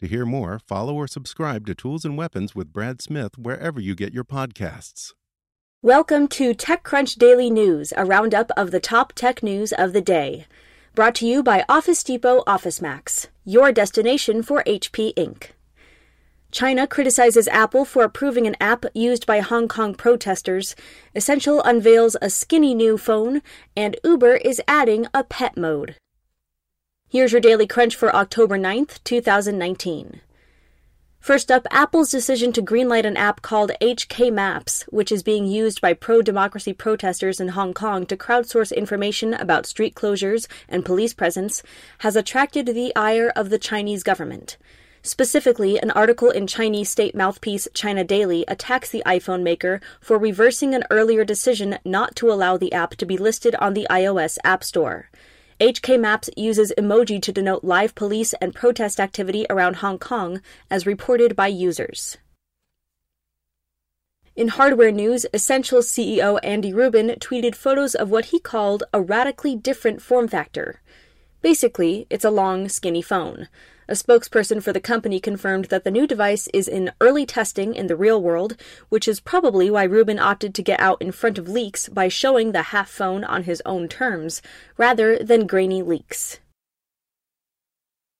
To hear more, follow or subscribe to Tools and Weapons with Brad Smith wherever you get your podcasts. Welcome to TechCrunch Daily News, a roundup of the top tech news of the day. Brought to you by Office Depot OfficeMax, your destination for HP Ink. China criticizes Apple for approving an app used by Hong Kong protesters. Essential unveils a skinny new phone, and Uber is adding a pet mode. Here's your daily crunch for October 9th, 2019. First up, Apple's decision to greenlight an app called HK Maps, which is being used by pro democracy protesters in Hong Kong to crowdsource information about street closures and police presence, has attracted the ire of the Chinese government. Specifically, an article in Chinese state mouthpiece China Daily attacks the iPhone maker for reversing an earlier decision not to allow the app to be listed on the iOS App Store. HK Maps uses emoji to denote live police and protest activity around Hong Kong, as reported by users. In hardware news, Essential CEO Andy Rubin tweeted photos of what he called a radically different form factor. Basically, it's a long, skinny phone. A spokesperson for the company confirmed that the new device is in early testing in the real world, which is probably why Rubin opted to get out in front of leaks by showing the half phone on his own terms, rather than grainy leaks.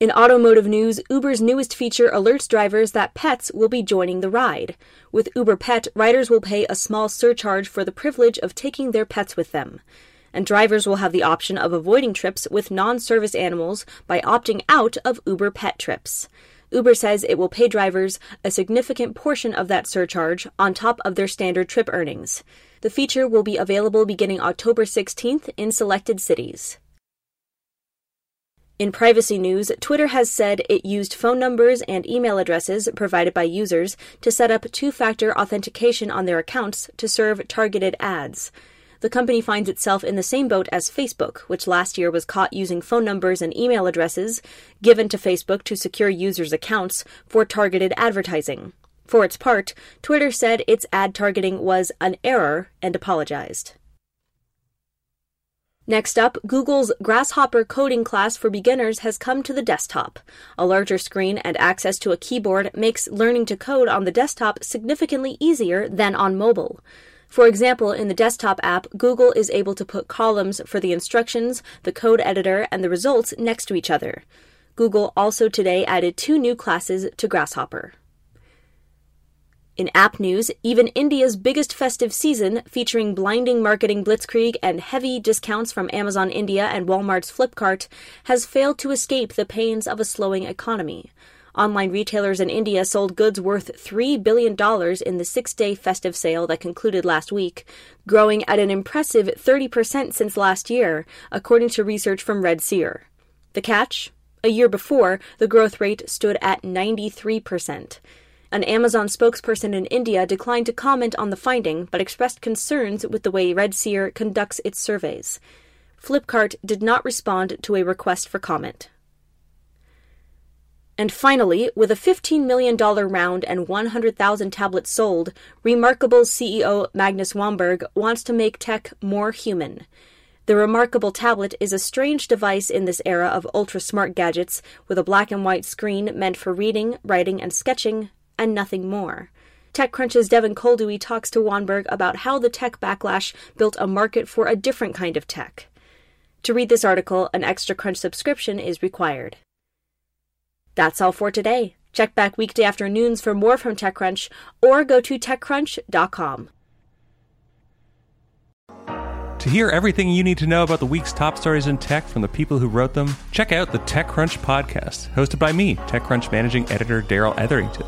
In automotive news, Uber's newest feature alerts drivers that pets will be joining the ride. With Uber Pet, riders will pay a small surcharge for the privilege of taking their pets with them and drivers will have the option of avoiding trips with non service animals by opting out of Uber pet trips. Uber says it will pay drivers a significant portion of that surcharge on top of their standard trip earnings. The feature will be available beginning October 16th in selected cities. In privacy news, Twitter has said it used phone numbers and email addresses provided by users to set up two factor authentication on their accounts to serve targeted ads the company finds itself in the same boat as Facebook, which last year was caught using phone numbers and email addresses given to Facebook to secure users' accounts for targeted advertising. For its part, Twitter said its ad targeting was an error and apologized. Next up, Google's Grasshopper coding class for beginners has come to the desktop. A larger screen and access to a keyboard makes learning to code on the desktop significantly easier than on mobile. For example, in the desktop app, Google is able to put columns for the instructions, the code editor, and the results next to each other. Google also today added two new classes to Grasshopper. In app news, even India's biggest festive season, featuring blinding marketing blitzkrieg and heavy discounts from Amazon India and Walmart's Flipkart, has failed to escape the pains of a slowing economy. Online retailers in India sold goods worth $3 billion in the six day festive sale that concluded last week, growing at an impressive 30% since last year, according to research from Red Seer. The catch? A year before, the growth rate stood at 93%. An Amazon spokesperson in India declined to comment on the finding, but expressed concerns with the way Red Seer conducts its surveys. Flipkart did not respond to a request for comment. And finally, with a $15 million round and 100,000 tablets sold, Remarkable CEO Magnus Wanberg wants to make tech more human. The Remarkable tablet is a strange device in this era of ultra smart gadgets with a black and white screen meant for reading, writing, and sketching, and nothing more. TechCrunch's Devin Koldewey talks to Wanberg about how the tech backlash built a market for a different kind of tech. To read this article, an Extra Crunch subscription is required. That's all for today. Check back weekday afternoons for more from TechCrunch or go to TechCrunch.com. To hear everything you need to know about the week's top stories in tech from the people who wrote them, check out the TechCrunch podcast, hosted by me, TechCrunch managing editor Darrell Etherington.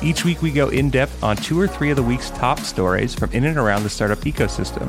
Each week, we go in depth on two or three of the week's top stories from in and around the startup ecosystem.